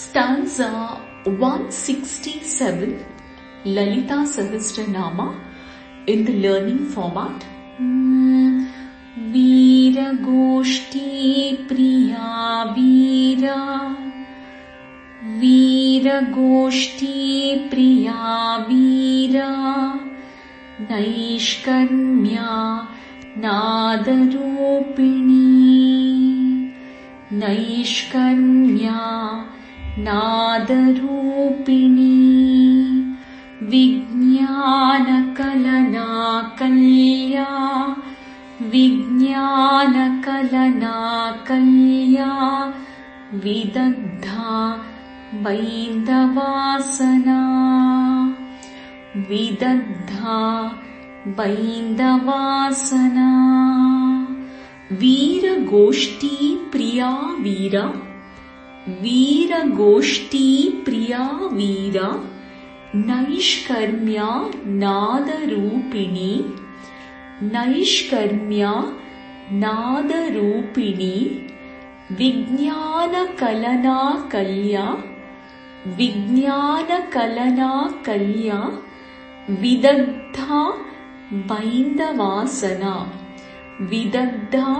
Stanza 167 Lalita Sahasranama in the learning format. वीरगोष्ठी प्रिया वीरा वीरगोष्ठी प्रिया वीरा नैष्कर्म्या नादरूपिणी नैष्कर्म्या नादरूपिणी विज्ञानकलना कल्या विज्ञानकलना कल्या विदग्धा बैन्दवासना विदग्धा बैन्दवासना। वीरगोष्ठी प्रिया वीरा वीरगोष्ठी प्रिया वीरा नैष्कर्म्या नादरूपिणी नैष्कर्म्या नादरूपिणी विज्ञानकलना कल्या विज्ञानकलना कल्या विदग्धा बैन्दवासना विदग्धा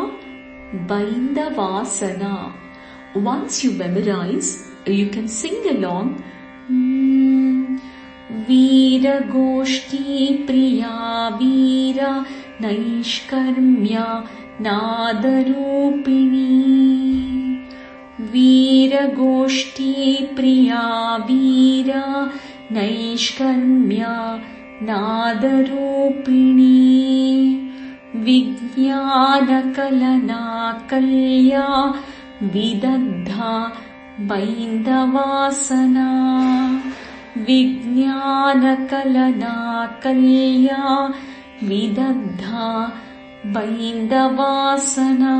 बैन्दवासना once you memorize, you can sing along. वीरगोष्ठी प्रिया वीरा नैष्कर्म्या नादरूपिणी वीरगोष्ठी प्रिया वीरा नैष्कर्म्या नादरूपिणी विज्ञानकलना कल्या विदग्धा बैन्दवासना विज्ञानकलना कल्या विदग्धा बैन्दवासना